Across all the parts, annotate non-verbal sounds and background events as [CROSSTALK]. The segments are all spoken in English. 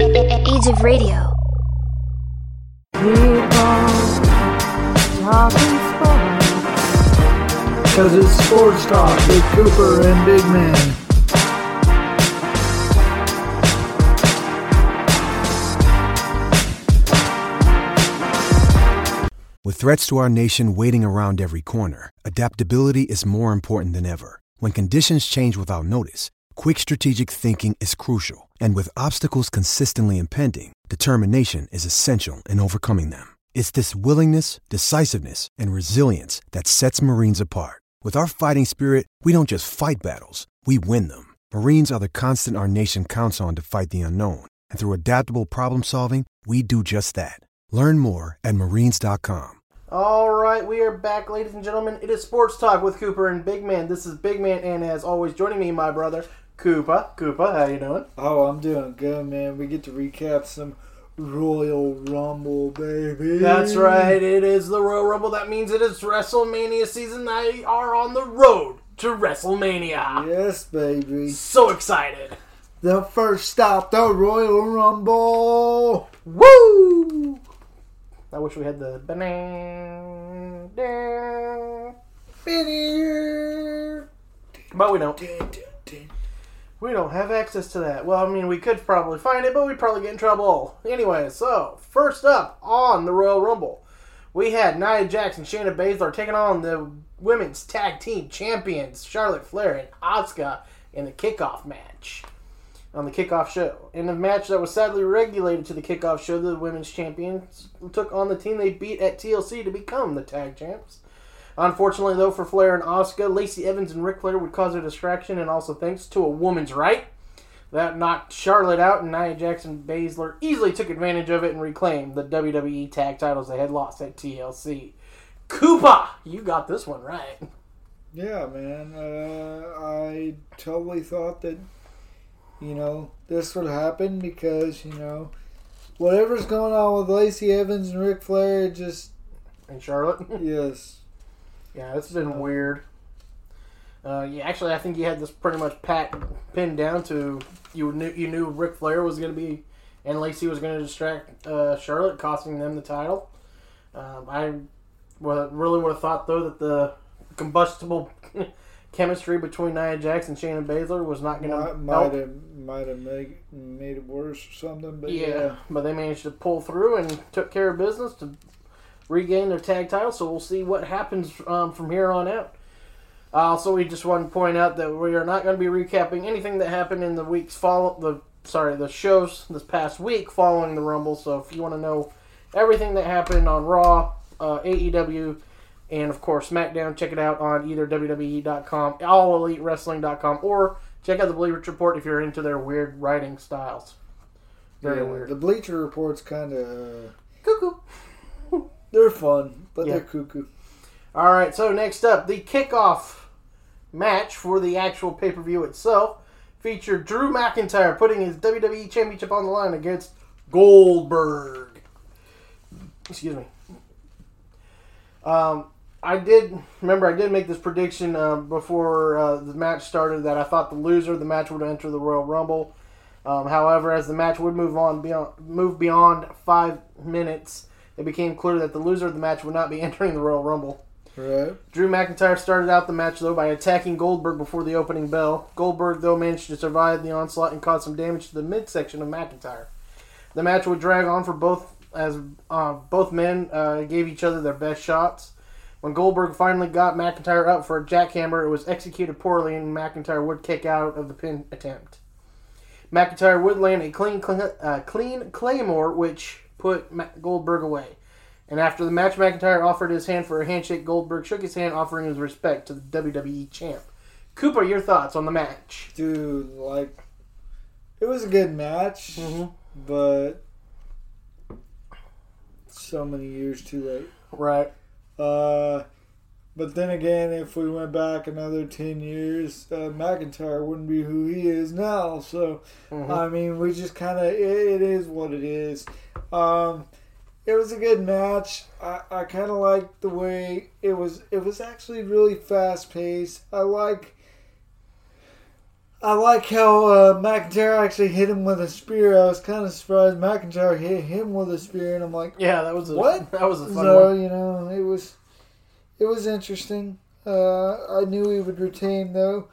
Age of Radio. Cause it's sports talk with Cooper and Big Man. With threats to our nation waiting around every corner, adaptability is more important than ever. When conditions change without notice, quick strategic thinking is crucial. And with obstacles consistently impending, determination is essential in overcoming them. It's this willingness, decisiveness, and resilience that sets Marines apart. With our fighting spirit, we don't just fight battles, we win them. Marines are the constant our nation counts on to fight the unknown. And through adaptable problem solving, we do just that. Learn more at marines.com. All right, we are back, ladies and gentlemen. It is Sports Talk with Cooper and Big Man. This is Big Man, and as always, joining me, my brother Cooper. Cooper, how you doing? Oh, I'm doing good, man. We get to recap some Royal Rumble, baby. That's right. It is the Royal Rumble. That means it is WrestleMania season. They are on the road to WrestleMania. Yes, baby. So excited. The first stop, the Royal Rumble. Woo! I wish we had the banana. But we don't. We don't have access to that. Well, I mean, we could probably find it, but we'd probably get in trouble. Anyway, so first up on the Royal Rumble, we had Nia Jax and Shayna Baszler taking on the women's tag team champions Charlotte Flair and Asuka in the kickoff match on the kickoff show. In a match that was sadly regulated to the kickoff show, the women's champions took on the team they beat at TLC to become the tag champs. Unfortunately, though, for Flair and Asuka, Lacey Evans and Ric Flair would cause a distraction, and also thanks to a woman's right. That knocked Charlotte out, and Nia Jackson Baszler easily took advantage of it and reclaimed the WWE tag titles they had lost at TLC. Cooper, you got this one right. Yeah, man. Uh, I totally thought that, you know, this would happen because, you know, whatever's going on with Lacey Evans and Ric Flair, just, And Charlotte? [LAUGHS] yes. Yeah, it's been weird. Uh, yeah, actually, I think you had this pretty much pat pinned down to you knew you knew Ric Flair was going to be and Lacey was going to distract uh, Charlotte, costing them the title. Um, I well, really would have thought though that the combustible [LAUGHS] chemistry between Nia Jax and Shayna Baszler was not going to might help. have might have made made it worse or something, but Yeah, yeah. but they managed to pull through and took care of business to regain their tag title. So we'll see what happens um, from here on out. Uh, also, we just want to point out that we are not going to be recapping anything that happened in the weeks follow the sorry the shows this past week following the Rumble. So if you want to know everything that happened on Raw, uh, AEW, and of course SmackDown, check it out on either WWE.com, AllEliteWrestling.com, or check out the Bleacher Report if you're into their weird writing styles. Very Yeah, weird. The Bleacher Report's kind of Cuckoo. They're fun, but Yeah. they're cuckoo. All right, so next up, the kickoff match for the actual pay per view itself featured Drew McIntyre putting his WWE Championship on the line against Goldberg. Excuse me. Um, I did remember I did make this prediction uh, before uh, the match started that I thought the loser of the match would enter the Royal Rumble. Um, however, as the match would move on beyond move beyond five minutes, it became clear that the loser of the match would not be [LAUGHS] entering the Royal Rumble. Right? Drew McIntyre started out the match though by attacking Goldberg before the opening bell. Goldberg though managed to survive the onslaught and cause some damage to the midsection of McIntyre. The match would drag on for both as uh, both men uh, gave each other their best shots. When Goldberg finally got McIntyre up for a jackhammer, it was executed poorly, and McIntyre would kick out of the pin attempt. McIntyre would land a clean, clean, uh, clean claymore, which put Goldberg away. And after the match, McIntyre offered his hand for a handshake. Goldberg shook his hand, offering his respect to the WWE champ. Cooper, your thoughts on the match? Dude, like it was a good match, Mhm. but so many years too late. Right. Uh, but then again, if we went back another 10 years, uh, McIntyre wouldn't be who he is now. So, Mhm. I mean, we just kind of, it, it is what it is. Um, it was a good match. I, I kind of liked the way it was. It was actually really fast paced. I like. I like how uh, McIntyre actually hit him with a spear. I was kind of surprised McIntyre hit him with a spear, and I'm like, Yeah, that was a What? [LAUGHS] that was a fun so one. you know, it was it was interesting. Uh, I knew he would retain though,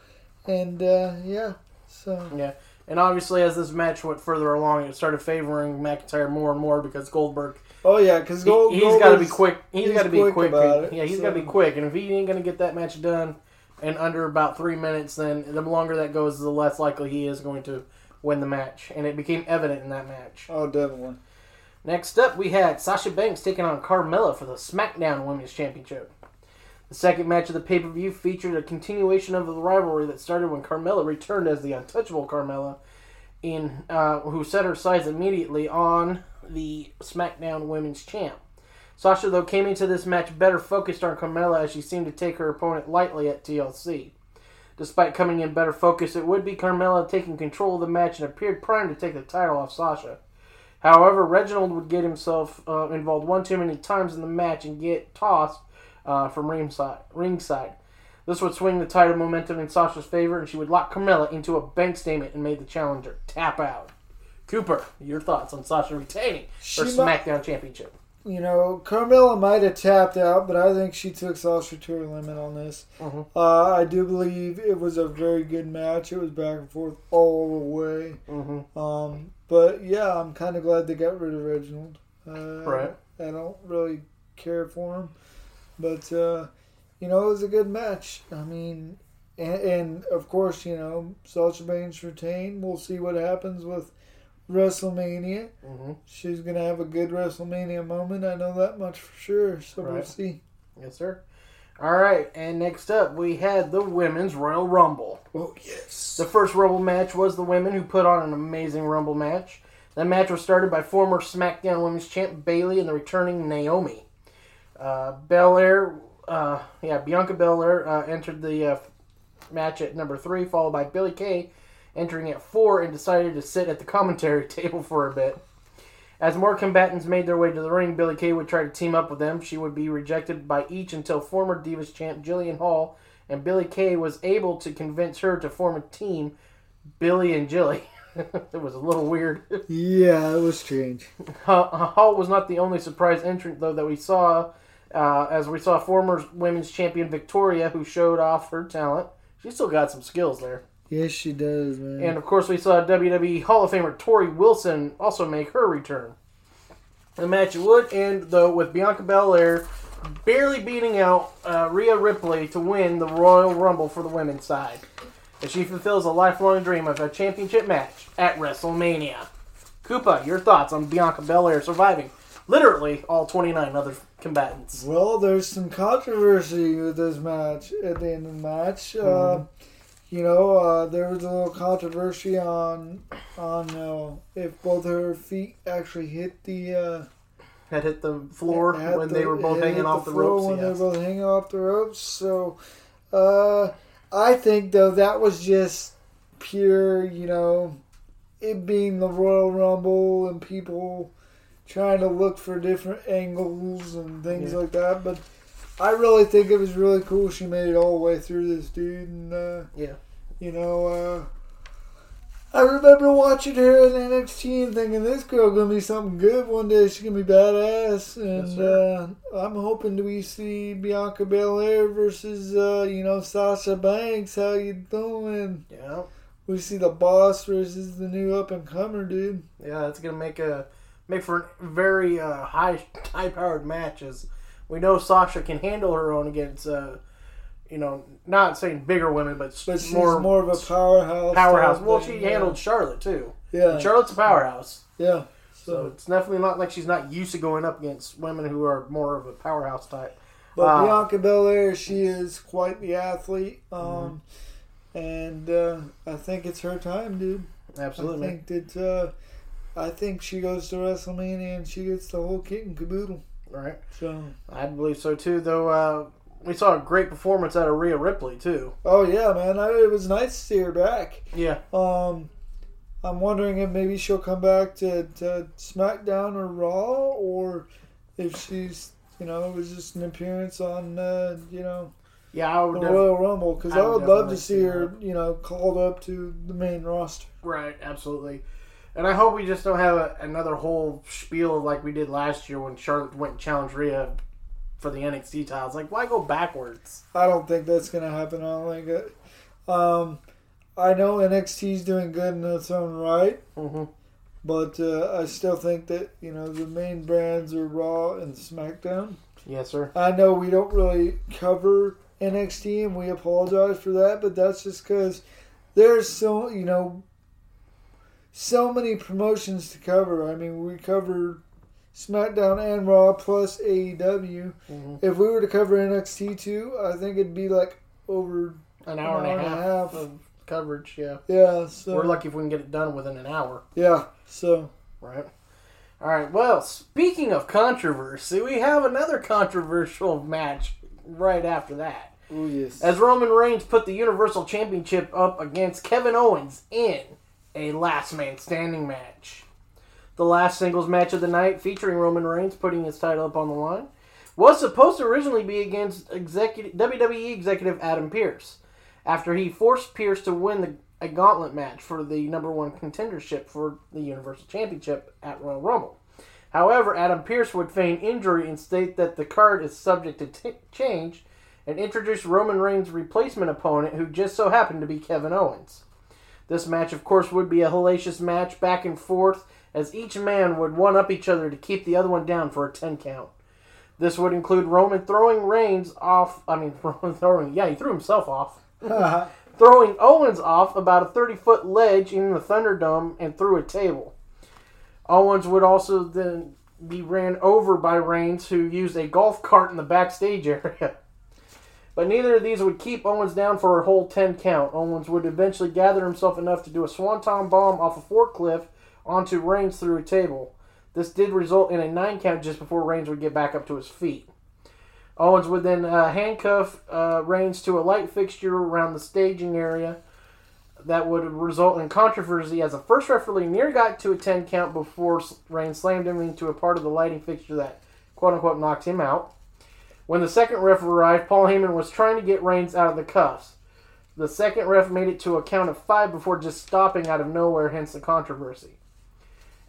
and uh, yeah. So Yeah. And obviously, as this match went further along, it started favoring McIntyre more and more because Goldberg oh yeah, because he, Gold, has got to be quick. he's he's got to be quick quick. about it, yeah, he's so- got to be quick. And if he ain't going to get that match done in under about three minutes, then the longer that goes, the less likely he is going to win the match. And it became evident in that match. Oh, definitely. Next up, we had Sasha Banks taking on Carmella for the SmackDown Women's Championship. The second match of the pay per view featured a continuation of the rivalry that started when Carmella returned as the untouchable Carmella, in uh, who set her sights immediately on the SmackDown Women's Champ. Sasha, though, came into this match better focused on Carmella as she seemed to take her opponent lightly at TLC. Despite coming in better focused, it would be Carmella taking control of the match and appeared primed to take the title off Sasha. However, Reginald would get himself uh, involved one too many times in the match and get tossed uh, from ringside. ringside. This would swing the title momentum in Sasha's favor, and she would lock Carmella into a bank statement and made the challenger tap out. Cooper, your thoughts on Sasha retaining her She might- SmackDown Championship? You know, Carmella might have tapped out, but I think she took Sasha to her limit on this. Mhm. Uh, I do believe it was a very good match. It was back and forth all the way. Mm-hmm. Um, but yeah, I'm kind of glad they got rid of Reginald. Uh, Right. I don't really care for him, but uh, you know, it was a good match. I mean, and, and of course, you know, Sasha Banks retained. We'll see what happens with WrestleMania. Mm-hmm. She's gonna have a good WrestleMania moment. I know that much for sure. So we'll see. Yes, sir. All right, and next up we had the Women's Royal Rumble. Oh yes. The first Rumble match was the women who put on an amazing Rumble match. That match was started by former SmackDown Women's Champ Bayley and the returning Naomi. Uh, Belair, uh, yeah, Bianca Belair uh, entered the uh, match at number three, followed by Billie Kay entering at four and decided to sit at the [LAUGHS] commentary table for a bit. As more combatants made their way to the ring, Billie Kay would try to team up with them. She would be rejected by each until former Divas champ Jillian Hall and Billie Kay was able to convince her to form a team, Billy and Jilly. [LAUGHS] it was a little weird. [LAUGHS] Yeah, it was strange. Hall was not the only surprise entrant, though, that we saw, uh, as we saw former women's champion Victoria, who showed off her talent. She still got some skills there. Yes, she does, man. And of course, we saw WWE Hall of Famer Torrie Wilson also make her return. The match would end, though, with Bianca Belair barely beating out uh, Rhea Ripley to win the Royal Rumble for the women's side. As she fulfills a lifelong dream of a championship match at WrestleMania. Cooper, your thoughts on Bianca Belair surviving literally all 29 other combatants? Well, there's some controversy with this match at the end of the match. Uh, you know, uh, there was a little controversy on on uh, if both her feet actually hit the uh, Had hit the floor had when the- they were both hanging off the, floor ropes. When yes. they were both hanging off the ropes. So, uh, I think though that was just pure, you know, it being the Royal Rumble and people trying to look for different angles and things Yeah. like that. But I really think it was really cool. She made it all the way through this dude, and uh, Yeah. you know. Uh, I remember watching her in NXT and thinking this girl gonna be something good one day. She's gonna be badass, and uh, I'm hoping to we see Bianca Belair versus uh, you know Sasha Banks. How you doing? Yeah. We see the boss versus the new up and comer dude. Yeah, that's gonna make a make for very uh, high [LAUGHS] high powered matches. We know, Sasha can handle her own against, uh, you know, not saying bigger women, but, But more more, of a powerhouse. powerhouse. Well, thing, she yeah. handled Charlotte too. Yeah, And Charlotte's a powerhouse, yeah. so So, it's definitely not like she's not used to going up against women who are more of a powerhouse type. but uh, Bianca Belair, she is quite the athlete. Mm-hmm. Um, and uh, I think it's her time, dude. Absolutely. I think that uh, I think she goes to WrestleMania and she gets the whole kit and caboodle. Right. So, I believe so too. Though uh, we saw a great performance out of Rhea Ripley too. oh yeah, man, I, it was nice to see her back. Yeah. Um, I'm wondering if maybe she'll come back to, to SmackDown or Raw, or if she's, you know, it was just an appearance on, uh, you know, Yeah, I the would. def- Royal Rumble. Because I I would would love to see see her, you know, called up to the main roster. Right. Absolutely. And I hope we just don't have a, another whole spiel like we did last year when Charlotte went and challenged Rhea for the NXT titles. Like, why go backwards? I don't think that's going to happen. I don't think it. Um, I know NXT's doing good in its own right, Mm-hmm. but uh, I still think that, you know, the main brands are Raw and SmackDown. Yes, sir. I know we don't really cover NXT, and we apologize for that, but that's just because there's so you know so many promotions to cover. I mean, we cover SmackDown and Raw plus AEW. Mhm. If we were to cover NXT too, I think it'd be like over An hour, An and, a and a half half. of coverage. Yeah. yeah. So We're lucky if we can get it done within an hour. yeah. So Right. All right. Well, speaking of controversy, we have another controversial match right after that. oh yes. As Roman Reigns put the Universal Championship up against Kevin Owens in a last man standing match. The last singles match of the night, featuring Roman Reigns putting his title up on the line, was supposed to originally be against executive, WWE executive Adam Pearce, after he forced Pearce to win the, a gauntlet match for the number one contendership for the Universal Championship at Royal Rumble. However, Adam Pearce would feign injury and state that the card is subject to t- change and introduce Roman Reigns' replacement opponent, who just so happened to be Kevin Owens. This match, of course, would be a hellacious match back and forth, as each man would one up each other to keep the other one down for a 10 count. This would include Roman throwing Reigns off, I mean, [LAUGHS] Roman throwing, yeah, he threw himself off. Uh-huh. [LAUGHS] throwing Owens off about a 30 foot ledge in the Thunderdome and through a table. Owens would also then be ran over by Reigns, who used a golf cart in the backstage [LAUGHS] area. But neither of these would keep Owens down for a whole 10 count. Owens would eventually gather himself enough to do a swanton bomb off a forklift onto Reigns through a table. This did result in a 9 count just before Reigns would get back up to his feet. Owens would then uh, handcuff uh, Reigns to a light fixture around the staging area that would result in controversy as the first referee near got to a 10 count before Reigns slammed him into a part of the lighting fixture that quote unquote knocked him out. When the second ref arrived, Paul Heyman was trying to get Reigns out of the cuffs. The second ref made it to a count of five before just stopping out of nowhere, hence the controversy.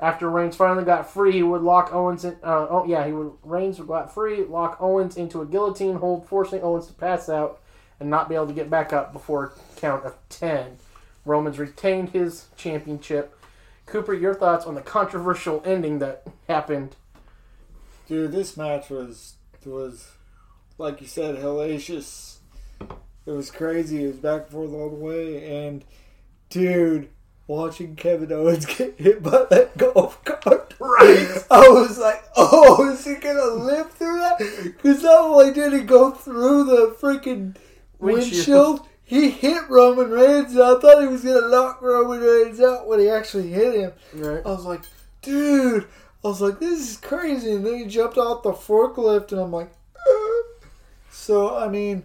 After Reigns finally got free, he would lock Owens in. Uh, oh yeah, he would. Reigns got free, lock Owens into a guillotine hold, forcing Owens to pass out and not be able to get back up before a count of ten. Romans retained his championship. Cooper, your thoughts on the controversial ending that happened? Dude, this match was was like you said, hellacious. It was crazy. It was back and forth all the way, and dude, watching Kevin Owens [LAUGHS] get hit by that golf cart, Right. I was like, oh, is he gonna live through that? Because not only did he go through the freaking Windshield. windshield, he hit Roman Reigns. And I thought he was gonna knock Roman Reigns out when he actually hit him. Right. I was like, dude. I was like, this is crazy. And then he jumped off the forklift, and I'm like. So I mean,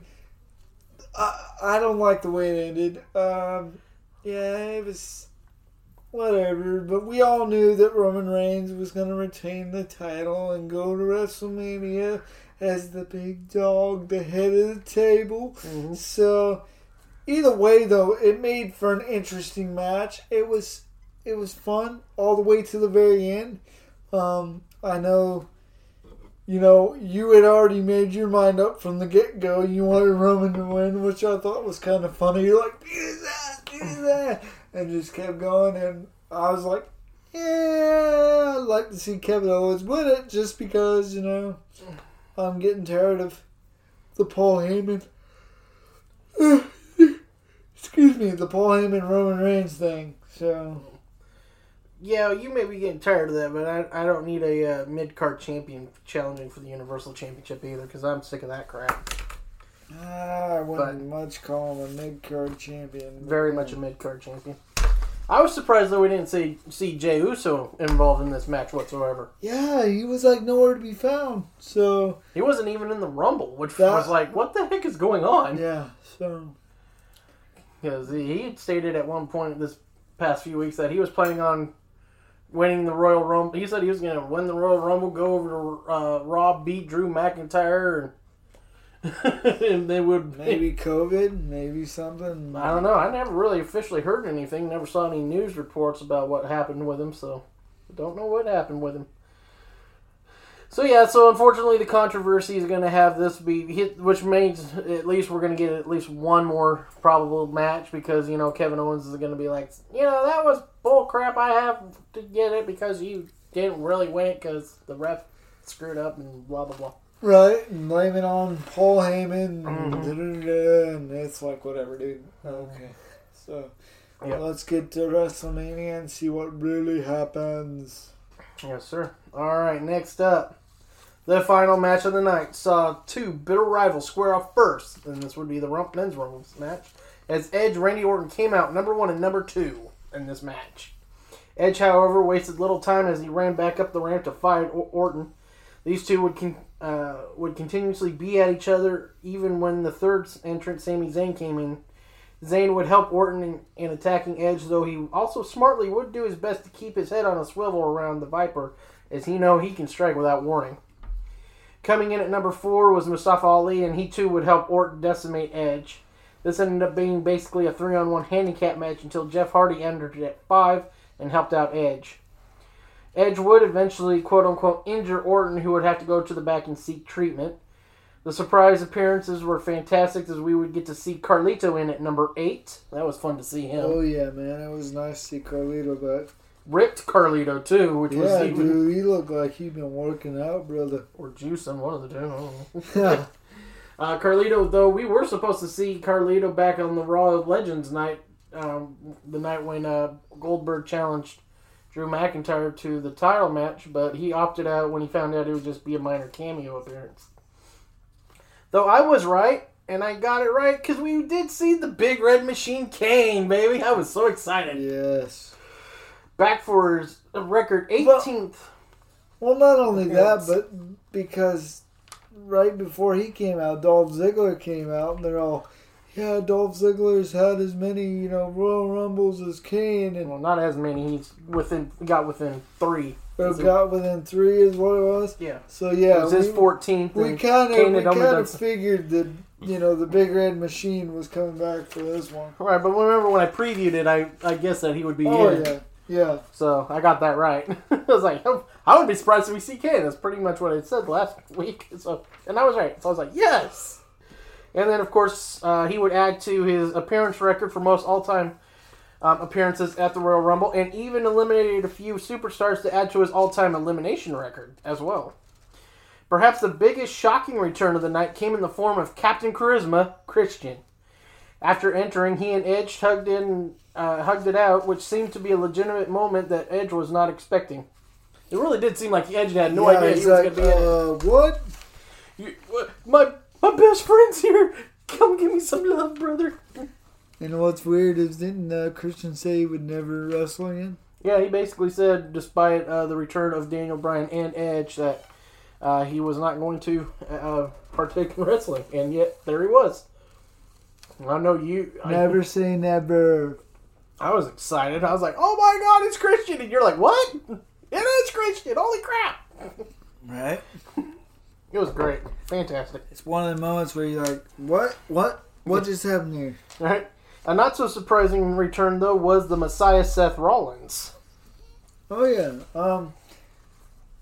I I don't like the way it ended. Um, yeah, it was whatever. But we all knew that Roman Reigns was going to retain the title and go to WrestleMania as the big dog, the head of the table. So either way, though, it made for an interesting match. It was it was fun all the way to the very end. Um, I know, you know, you had already made your mind up from the get go. You wanted Roman to win, which I thought was kind of funny. You're like, do that, do that, and just kept going. And I was like, yeah, I'd like to see Kevin Owens win it, just because you know I'm getting tired of the Paul Heyman. [SIGHS] Excuse me, the Paul Heyman Roman Reigns thing. So Yeah, you may be getting tired of that, but I, I don't need a uh, mid card champion challenging for the Universal Championship either because I'm sick of that crap. ah, I wouldn't much call him a mid card champion. Very much a mid card champion. I was surprised that we didn't see see Jey Uso involved in this match whatsoever. Yeah, he was like nowhere to be found. So He wasn't even in the Rumble, which That- was like, what the heck is going on? yeah, so Because he he had stated at one point this past few weeks that he was planning on winning the Royal Rumble. He said he was going to win the Royal Rumble, go over to uh, Raw, beat Drew McIntyre, and, [LAUGHS] and they would maybe COVID, maybe something. I don't know. I never really officially heard anything. Never saw any news reports about what happened with him, so I don't know what happened with him. So yeah, so unfortunately, the controversy is going to have this be hit, which means at least we're going to get at least one more probable match because you know Kevin Owens is going to be like, you know, that was bull crap. I have to get it because you didn't really win it because the ref screwed up and blah blah blah. Right, and blame it on Paul Heyman, Mm-hmm. and, it's like whatever, dude. Okay, so Yeah. let's get to WrestleMania and see what really happens. Yes, sir. All right, next up, the final match of the night saw two bitter rivals square off first, and this would be the Rump Men's Rumble match, as Edge Randy Orton came out number one and number two in this match. Edge, however, wasted little time as he ran back up the ramp to fight Orton. These two would con- uh, would continuously be at each other, even when the third entrant, Sami Zayn, came in. Zayn would help Orton in, in attacking Edge, though he also smartly would do his best to keep his head on a swivel around the Viper, as he know he can strike without warning. Coming in at number four was Mustafa Ali, and he too would help Orton decimate Edge. This ended up being basically a three-on-one handicap match until Jeff Hardy entered at five and helped out Edge. Edge would eventually, quote unquote, injure Orton, who would have to go to the back and seek treatment. The surprise appearances were fantastic as we would get to see Carlito in at number eight. That was fun to see him. Oh yeah, man, it was nice to see Carlito back. Ripped Carlito too, which Yeah, was even dude, he looked like he'd been working out, brother. or juicing one of the two. Don't. [LAUGHS] Uh, Carlito, though, we were supposed to see Carlito back on the Raw Legends night, um, the night when uh, Goldberg challenged Drew McIntyre to the title match, but he opted out when he found out it would just be a minor cameo appearance. Though I was right, and I got it right because we did see the Big Red Machine Kane, baby. I was so excited. yes. Back for his record 18th. Well, not only that, but because right before he came out, Dolph Ziggler came out, and they're all, "Yeah, Dolph Ziggler's had as many, you know, Royal Rumbles as Kane, and Well, not as many. He's within got within three. or got within three is what it was." Yeah. So yeah, it was his we- 14th. We kind of we kind of figured that you know the Big Red Machine was coming back for this one. All right, but remember when I previewed it, I, I guessed that he would be Oh in. yeah, yeah. So I got that right. [LAUGHS] I was like, oh, I wouldn't be surprised if we see Kane. That's pretty much what I said last week. [LAUGHS] So, and I was right. So I was like, yes. And then, of course, uh, he would add to his appearance record for most all-time um, appearances at the Royal Rumble, and even eliminated a few superstars to add to his all-time elimination record as well. Perhaps the biggest shocking return of the night came in the form of Captain Charisma, Christian. After entering, he and Edge hugged in, uh, hugged it out, which seemed to be a legitimate moment that Edge was not expecting. It really did seem like Edge had no yeah, idea he was like, going to be in it. uh, what? You, what, my my best friend's here. Come give me some love, brother. And what's weird is didn't uh, Christian say he would never wrestle again? Yeah, he basically said, despite uh, the return of Daniel Bryan and Edge, that uh, he was not going to uh, partake in wrestling, and yet there he was. I know you. I- Never [LAUGHS] say never. I was excited. I was like, "Oh my God, it's Christian!" And you're like, "What? [LAUGHS] It is Christian! Holy crap!" [LAUGHS] Right. It was great, fantastic. It's one of the moments where you're like, what? What? What just happened here? Right. A not so surprising return though was the Messiah Seth Rollins. Oh yeah. Um,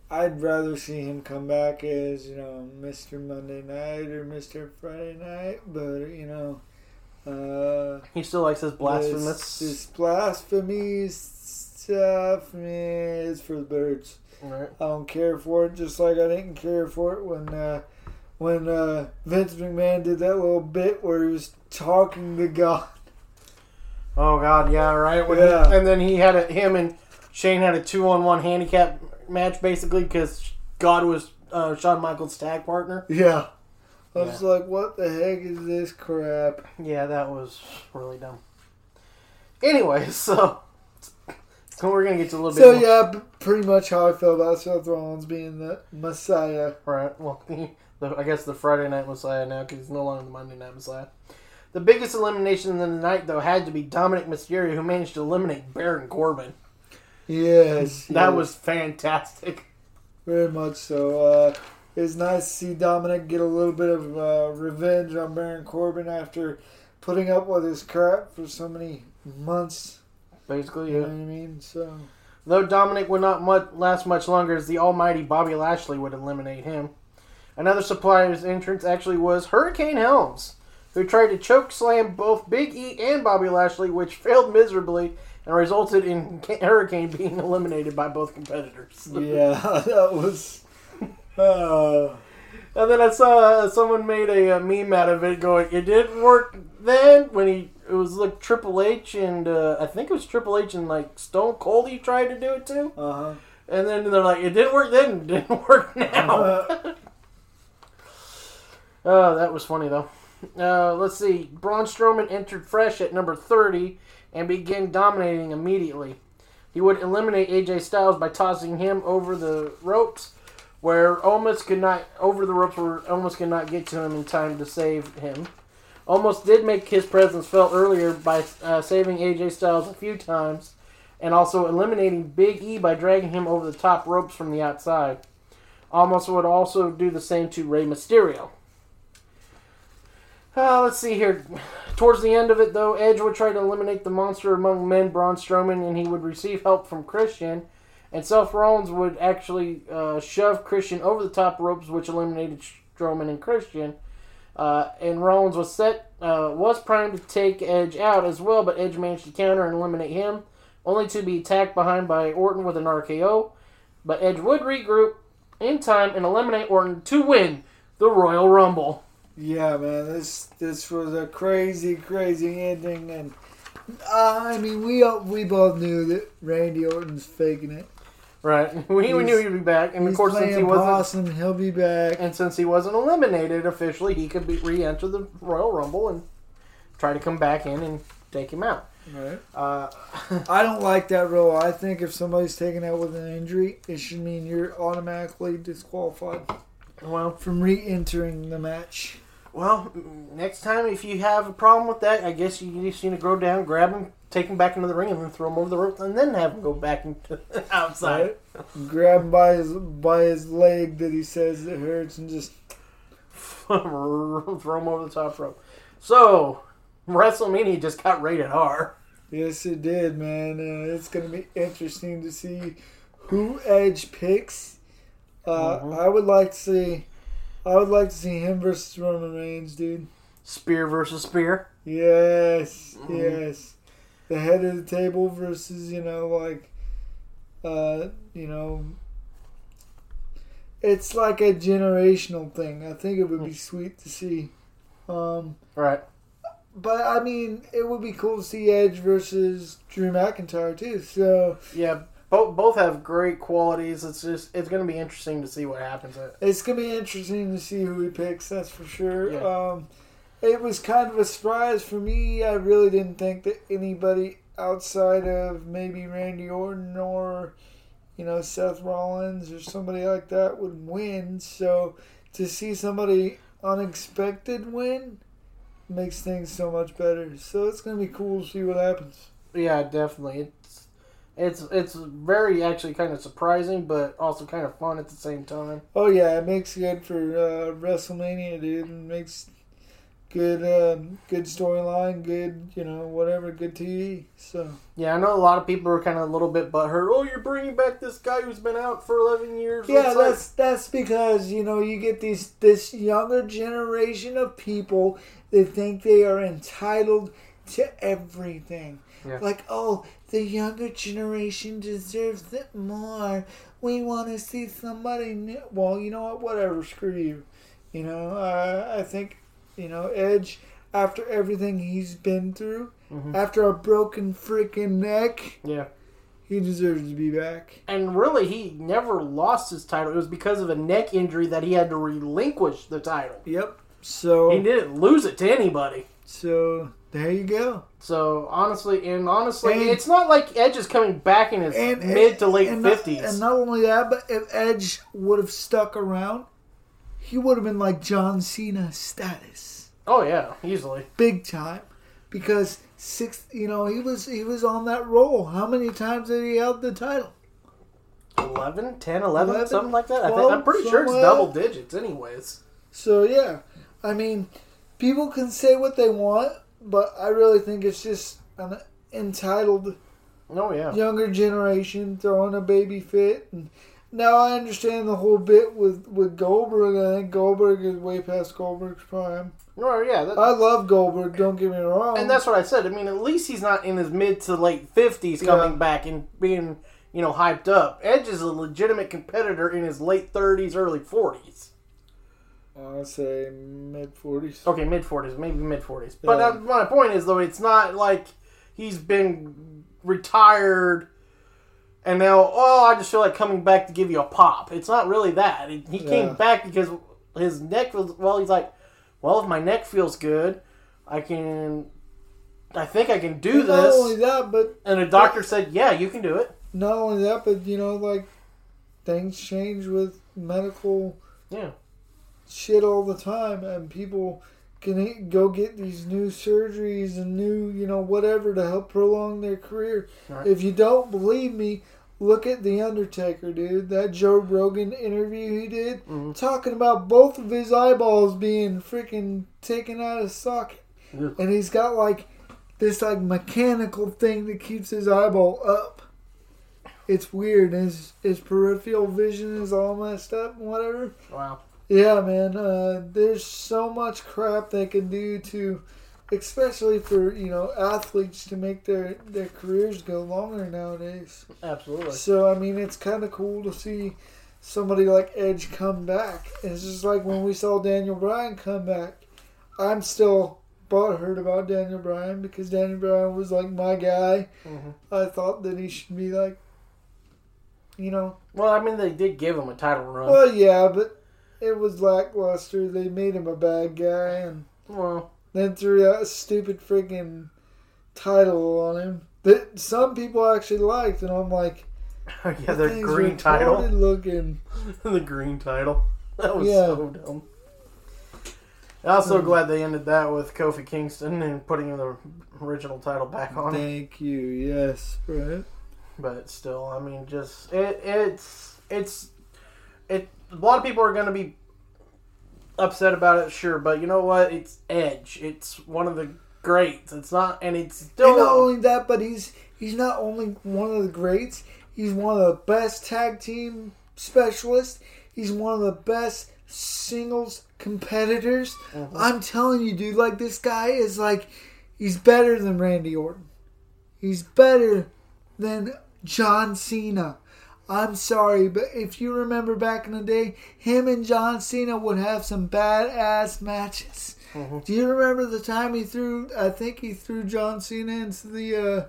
I'd rather see him come back as you know Mr. Monday Night or Mr. Friday Night, but you know, uh, He still likes his blasphemous. This, this blasphemy stuff man, is for the birds. Right. I don't care for it, just like I didn't care for it when uh, when uh, Vince McMahon did that little bit where he was talking to God. Oh God, yeah, right. When he- Yeah. and then he had a, him and Shane had a two-on-one handicap match basically because God was uh, Shawn Michaels' tag partner. Yeah. I was like, what the heck is this crap? Yeah, that was really dumb. Anyway, [LAUGHS] so So we're gonna get to a little So bit. more- yeah, pretty much how I feel about Seth Rollins being the Messiah. Right. Well, [LAUGHS] the, I guess the Friday Night Messiah now because he's no longer the Monday Night Messiah. The biggest elimination of the night, though, had to be Dominic Mysterio, who managed to eliminate Baron Corbin. Yes, [LAUGHS] That yes, was fantastic. very much so. Uh, it's nice to see Dominic get a little bit of uh, revenge on Baron Corbin after putting up with his crap for so many months. Basically, You know yeah. what I mean? So Though Dominic would not much, last much longer, as the almighty Bobby Lashley would eliminate him. Another supplier's entrance actually was Hurricane Helms, who tried to choke slam both Big E and Bobby Lashley, which [LAUGHS] failed miserably and resulted in [LAUGHS] Hurricane being eliminated by both competitors. [LAUGHS] yeah, that was. Uh, And then I saw uh, someone made a, uh meme out of it, going, "It didn't work then when he it was like Triple H and uh, I think it was Triple H and like Stone Cold he tried to do it too." uh huh. And then they're like, "It didn't work then, it didn't [LAUGHS] work now." Uh, [LAUGHS] Oh, that was funny though. Uh, let's see. Braun Strowman entered fresh at number 30 and began dominating immediately. He would eliminate AJ Styles by tossing him over the ropes, where Omos could not over the ropes where Omos could not get to him in time to save him. Omos did make his presence felt earlier by uh, saving AJ Styles a few times, and also eliminating Big E by dragging him over the top ropes from the outside. Omos would also do the same to Rey Mysterio. Uh, let's see here. Towards the end of it, though, Edge would try to eliminate the monster among men, Braun Strowman, and he would receive help from Christian. And Seth Rollins would actually uh, shove Christian over the top ropes, which eliminated Strowman and Christian. Uh, and Rollins was set, uh, was primed to take Edge out as well, but Edge managed to counter and eliminate him, only to be attacked behind by Orton with an RKO. But Edge would regroup in time and eliminate Orton to win the Royal Rumble. Yeah, man, this this was a crazy, crazy ending, and uh, I mean, we we both knew that Randy Orton's faking it. Right. [LAUGHS] We, we knew he'd be back, and of course, since he wasn't, possum. He'll be back. and since he wasn't eliminated officially, he could be re-enter the Royal Rumble and try to come back in and take him out. Right. Uh, [LAUGHS] I don't like that rule. I think if somebody's taken out with an injury, it should mean you're automatically disqualified well, from re-entering the match. well, next time if you have a problem with that, I guess you just need to go down, grab him, take him back into the ring, and then throw him over the rope, and then have him go back into the [LAUGHS] outside. Right? Grab him by his by his leg that he says it hurts, and just [LAUGHS] throw him over the top rope. So, WrestleMania just got rated R. yes, it did, man. Uh, it's gonna be interesting to see who Edge picks. Uh, Mm-hmm. I would like to see, I would like to see him versus Roman Reigns, dude. Spear versus spear. Yes, Mm-hmm. yes. The head of the table versus, you know, like, uh, you know, it's like a generational thing. I think it would be sweet to see. Um, Right. but I mean, it would be cool to see Edge versus Drew McIntyre too. So Yeah, both both have great qualities. It's just it's going to be interesting to see what happens. It's gonna be interesting to see who he picks. That's for sure. Yeah. Um, it was kind of a surprise for me. I really didn't think that anybody outside of maybe Randy Orton or you know Seth Rollins or somebody like that would win. So to see somebody unexpected win makes things so much better. So it's gonna be cool to see what happens. yeah, definitely. It's it's it's very actually kind of surprising, but also kind of fun at the same time. Oh yeah, it makes good for uh, WrestleMania, dude. It makes good, um, good storyline, good, you know, whatever, good TV. So Yeah, I know a lot of people are kind of a little bit butthurt. Oh, you're bringing back this guy who's been out for eleven years. yeah, like- that's that's because you know you get these this younger generation of people that think they are entitled to everything. Yeah. Like, oh, the younger generation deserves it more. We want to see somebody new. Well, you know what? Whatever. Screw you. You know, uh, I think, you know, Edge, after everything he's been through, mm-hmm. after a broken freaking neck, yeah. he deserves to be back. And really, he never lost his title. It was because of a neck injury that he had to relinquish the title. Yep. So He didn't lose it to anybody. So there you go. So honestly, and honestly, And- it's not like Edge is coming back in his And mid to late and fifties. And not only that, but if Edge would have stuck around, he would have been like John Cena status, Oh yeah, easily. big time, because six. You know, he was he was on that roll. How many times did he held the title? 11, 10, 11, 11, something like that. I think, I'm pretty sure it's double digits, anyways. So yeah, I mean, people can say what they want, but I really think it's just an entitled Oh yeah. younger generation throwing a baby fit. And now I understand the whole bit with with Goldberg. I think Goldberg is way past Goldberg's prime. Oh yeah. That, I love Goldberg. Don't get me wrong. and that's what I said. I mean, at least he's not in his mid to late fifties coming Yeah. back and being, you know, hyped up. Edge is a legitimate competitor in his late thirties, early forties. I say mid forties. Okay, mid forties, maybe mid forties. But Yeah. uh, my point is, though, it's not like he's been retired and now, oh, I just feel like coming back to give you a pop. It's not really that. He, he Yeah. came back because his neck was. Well, he's like, well, if my neck feels good, I can. I think I can do this. Not only that, but And the doctor said, yeah, you can do it. not only that, but you know, like things change with medical Yeah. shit all the time, and people can go get these new surgeries and new, you know, whatever to help prolong their career. Right. If you don't believe me, look at The Undertaker, dude. That Joe Rogan interview he did, Mm-hmm. talking about both of his eyeballs being freaking taken out of socket. Ugh. And he's got like this like mechanical thing that keeps his eyeball up. It's weird. His his peripheral vision is all messed up and whatever. Wow. Yeah, man. Uh, there's so much crap they can do to, especially for you know athletes to make their their careers go longer nowadays. Absolutely. So I mean, it's kind of cool to see somebody like Edge come back. It's just like when we saw Daniel Bryan come back. I'm still butthurt about Daniel Bryan because Daniel Bryan was like my guy. Mhm. I thought that he should be like, you know, Well, I mean, they did give him a title run. well, yeah, but it was lackluster. They made him a bad guy and Well, then threw that stupid freaking title on him that some people actually liked, and I'm like, [LAUGHS] yeah, the green title. looking. [LAUGHS] the green title. That was Yeah. so dumb. I'm also hmm. glad they ended that with Kofi Kingston and putting the original title back on. Thank you. Yes, right. But still, I mean, just it, it's it's it. A lot of people are going to be upset about it, sure, but you know what? It's Edge. It's one of the greats. It's not, and it's still And not only that, but he's he's not only one of the greats. He's one of the best tag team specialists. He's one of the best singles competitors. Mm-hmm. I'm telling you, dude. Like this guy is like, he's better than Randy Orton. He's better than John Cena. I'm sorry, but if you remember back in the day, him and John Cena would have some badass matches. Do you remember the time he threw? I think he threw John Cena into the, uh,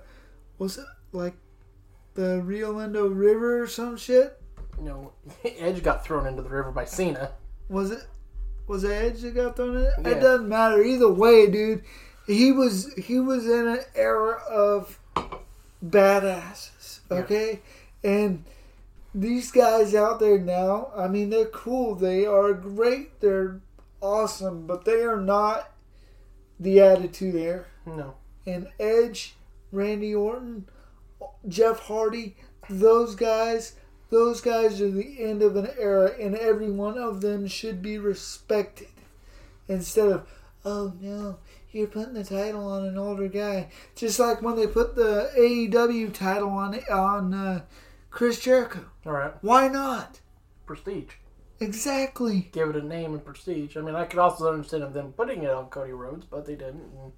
was it like the Rio Lindo River or some shit? you know, [LAUGHS] Edge got thrown into the river by Cena. Was it? Was it Edge that got thrown in? it? Yeah. It doesn't matter either way, dude. He was he was in an era of badasses, okay, and these guys out there now. I mean, they're cool. They are great. They're awesome, but they are not the attitude there. No, and Edge, Randy Orton, Jeff Hardy, those guys, those guys are the end of an era, and every one of them should be respected. Instead of, oh no, you're putting the title on an older guy. Just like when they put the AEW title on on uh, Chris Jericho. all right, Why not? prestige. Exactly. Give it a name and prestige. I mean, I could also understand them putting it on Cody Rhodes, but they didn't.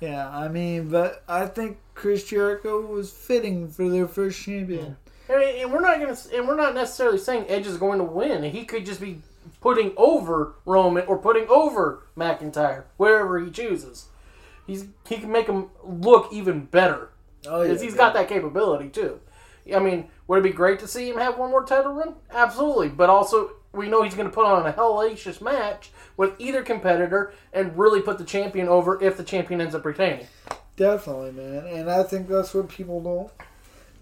Yeah, I mean, but I think Chris Jericho was fitting for their first champion. Mean, and we're not gonna, and we're not necessarily saying Edge is going to win. He could just be putting over Roman or putting over McIntyre, wherever he chooses. He's he can make him look even better Oh because he's got that capability too. I mean, would it be great to see him have one more title run? Absolutely, but also we know he's going to put on a hellacious match with either competitor and really put the champion over if the champion ends up retaining. Definitely, man. And I think that's what people don't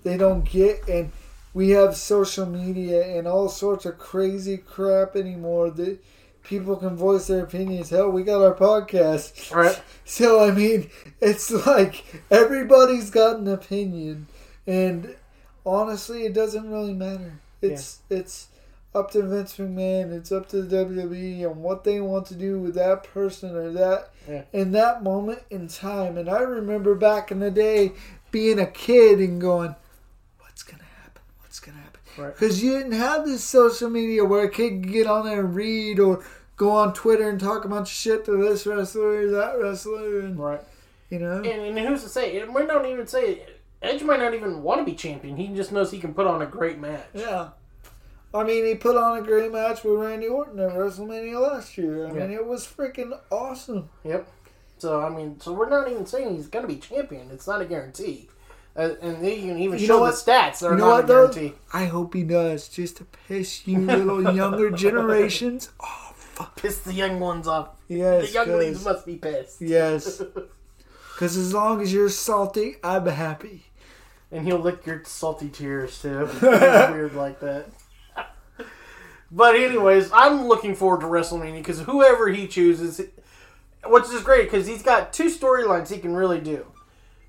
they don't get and we have social media and all sorts of crazy crap anymore that people can voice their opinions. Hell, we got our podcast. Right. [LAUGHS] So I mean, it's like everybody's got an opinion and honestly, it doesn't really matter. It's it's up to Vince McMahon. It's up to the WWE and what they want to do with that person or that Yeah. in that moment in time. And I remember back in the day being a kid and going, "What's gonna happen? What's gonna happen?" Right. Because you didn't have this social media where a kid could get on there and read or go on Twitter and talk a bunch of shit to this wrestler or that wrestler, and Right. you know. And, and who's to say? We don't even say Edge might not even want to be champion. He just knows he can put on a great match. Yeah. I mean, he put on a great match with Randy Orton at WrestleMania last year. I mean, Yeah. it was freaking awesome. Yep. So I mean, so we're not even saying he's going to be champion. It's not a guarantee. Uh, and they can even You show know the stats. They're you know not what, a though? I hope he does, just to piss you little [LAUGHS] younger generations off. Piss the young ones off. Yes, the younglings must be pissed. yes. [LAUGHS] Because as long as you're salty, I'm happy. And he'll lick your salty tears too. [LAUGHS] It's weird like that. But anyways, I'm looking forward to WrestleMania because whoever he chooses, which is great because he's got two storylines he can really do.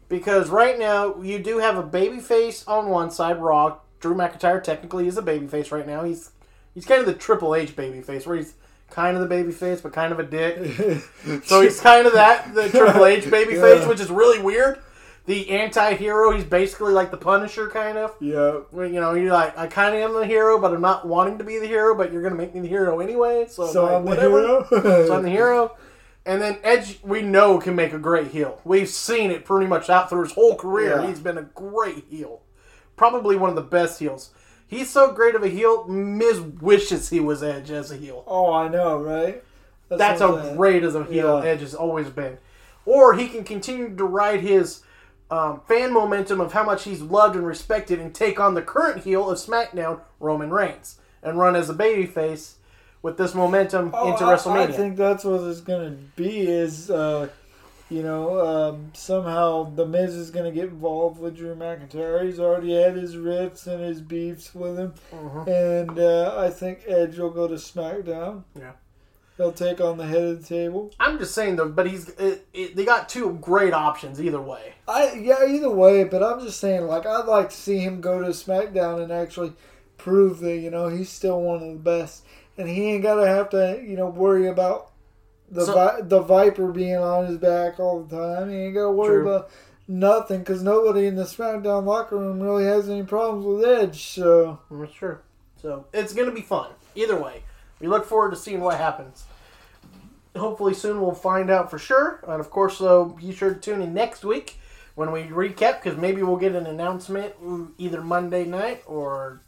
Because right now you do have a babyface on one side, Raw. Drew McIntyre technically is a babyface right now. He's he's kind of the Triple H babyface, where he's kind of the babyface but kind of a dick. [LAUGHS] So he's kind of that, the Triple H babyface, Yeah. which is really weird. The anti-hero, he's basically like the Punisher, kind of. Yeah. Where, You know, you're like, I kind of am the hero, but I'm not wanting to be the hero, but you're going to make me the hero anyway. So, So like, I'm the whatever. hero? [LAUGHS] so I'm the [LAUGHS] hero. And then Edge, we know, can make a great heel. We've seen it pretty much out through his whole career. Yeah. He's been a great heel. Probably one of the best heels. He's so great of a heel, Miz wishes he was Edge as a heel. Oh, I know, right? That's what I'm how great as a heel Yeah. Edge has always been. Or he can continue to ride his um, fan momentum of how much he's loved and respected and take on the current heel of SmackDown, Roman Reigns, and run as a babyface with this momentum Oh, into I- WrestleMania. I, think that's what it's gonna be. Is uh, you know um, somehow the Miz is gonna get involved with Drew McIntyre. He's already had his rips and his beefs with him, Mm-hmm. and uh, I think Edge will go to SmackDown. Yeah. He'll take on the head of the table. I'm just saying though, but he's it, it, they got two great options either way. I yeah, either way, but I'm just saying, like I'd like to see him go to SmackDown and actually prove that you know he's still one of the best, and he ain't gotta have to you know worry about the So- vi- the Viper being on his back all the time. He ain't gotta worry True. about nothing because nobody in the SmackDown locker room really has any problems with Edge. So That's true. So it's gonna be fun either way. We look forward to seeing what happens. Hopefully soon we'll find out for sure. And of course, so be sure to tune in next week when we recap because maybe we'll get an announcement either Monday night or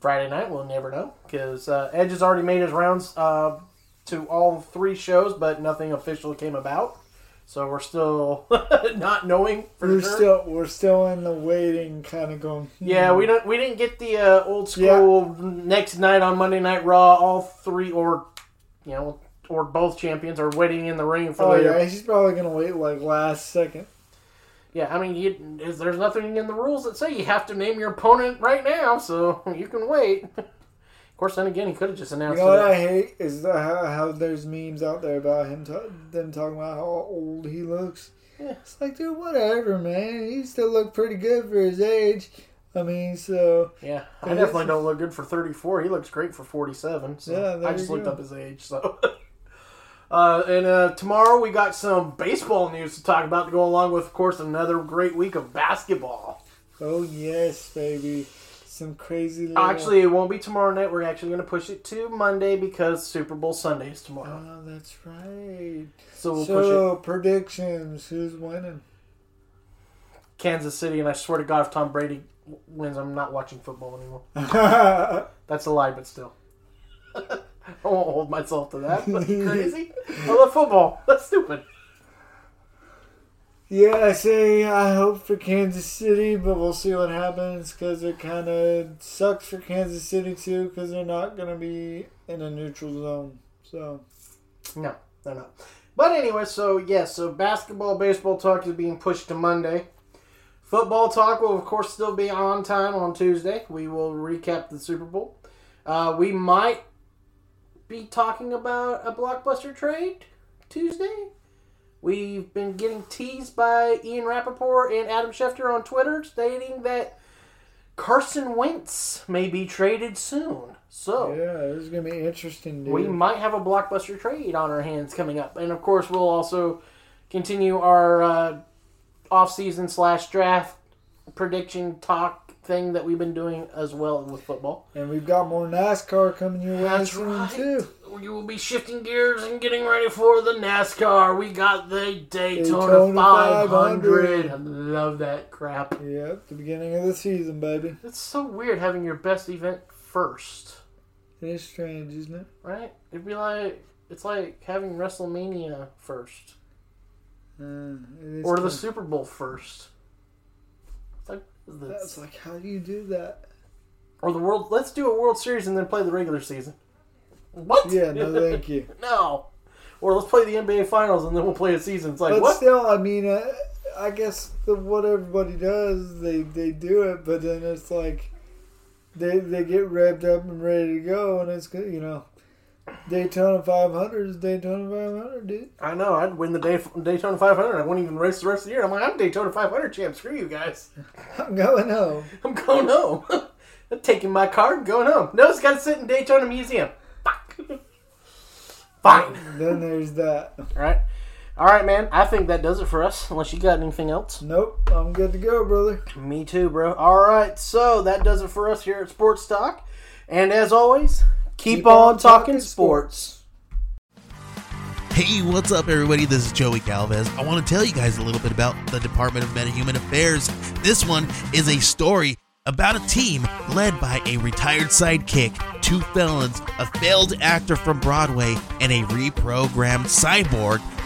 Friday night. We'll never know because uh, Edge has already made his rounds uh, to all three shows, but nothing official came about. So we're still [LAUGHS] not knowing for we're sure. still we're still in the waiting kind of going. hmm. Yeah, we don't. We didn't get the uh, old school next night on Monday Night Raw. All three, or you know, or both champions are waiting in the ring for Oh their. yeah, he's probably gonna wait like last second. Yeah, I mean, you, is, there's nothing in the rules that say you have to name your opponent right now, so [LAUGHS] you can wait. [LAUGHS] of course, then again, he could have just announced. You know what. I hate is the, how, how there's memes out there about him, ta- them talking about how old he looks. Yeah. It's like, dude, whatever, man. He still look pretty good for his age. I mean, so Yeah, I definitely don't look good for 34. He looks great for 47. So Yeah, there I just looked go. up his age. So, [LAUGHS] uh, and uh, tomorrow we got some baseball news to talk about to go along with, of course, another great week of basketball. oh yes, baby, some crazy. Little, Actually, it won't be tomorrow night. We're actually going to push it to Monday because Super Bowl Sunday is tomorrow. oh, that's right. So we'll push it. Predictions, who's winning? Kansas City, and I swear to God, if Tom Brady wins, I'm not watching football anymore. [LAUGHS] That's a lie, but still. [LAUGHS] I won't hold myself to that. But [LAUGHS] crazy. I love football. That's stupid. Yeah, I say I hope for Kansas City, but we'll see what happens because it kind of sucks for Kansas City too because they're not going to be in a neutral zone. So, No, they're not. But anyway, so yes, so basketball, baseball talk is being pushed to Monday. Football talk will, of course, still be on time on Tuesday. We will recap the Super Bowl. Uh, we might be talking about a blockbuster trade Tuesday. We've been getting teased by Ian Rapoport and Adam Schefter on Twitter stating that Carson Wentz may be traded soon. So yeah, this is to be interesting, dude. we might have a blockbuster trade on our hands coming up, and of course, we'll also continue our uh, off-season slash draft prediction talk thing that we've been doing as well with football. and we've got more NASCAR coming your way That's soon, right. too. We will be shifting gears and getting ready for the NASCAR. We got the Daytona, Daytona 500. 500. I love that crap. Yep, the beginning of the season, baby. It's so weird having your best event first, It is strange, isn't it? right? It'd be like it's like having WrestleMania first. Uh, or the Super Bowl first. It's like this. That's like, how do you do that? or the world. Let's do a World Series and then play the regular season. What? Yeah, no, thank you. [LAUGHS] no. Or let's play the NBA Finals and then we'll play a season. It's like But what? still, I mean, uh, I guess the, what everybody does, they they do it, but then it's like they they get revved up and ready to go, and it's good, you know. Daytona 500 is Daytona 500, dude. I know. I'd win the Day- Daytona 500. I wouldn't even race the rest of the year. I'm like, I'm Daytona 500 champ. Screw you guys. [LAUGHS] I'm going home. [LAUGHS] I'm going home. [LAUGHS] I'm taking my car and going home. No, it's got to sit in Daytona Museum. Fuck. Fine. then there's that. All right. All right, man. I think that does it for us. Unless you got anything else. Nope, I'm good to go, brother. Me too, bro. All right, so that does it for us here at Sports Talk. And as always, keep, on, talking, sports. Hey, what's up, everybody? This is Joey Galvez. I want to tell you guys a little bit about the Department of Metahuman Affairs. This one is a story about a team led by a retired sidekick, two felons, a failed actor from Broadway, and a reprogrammed cyborg.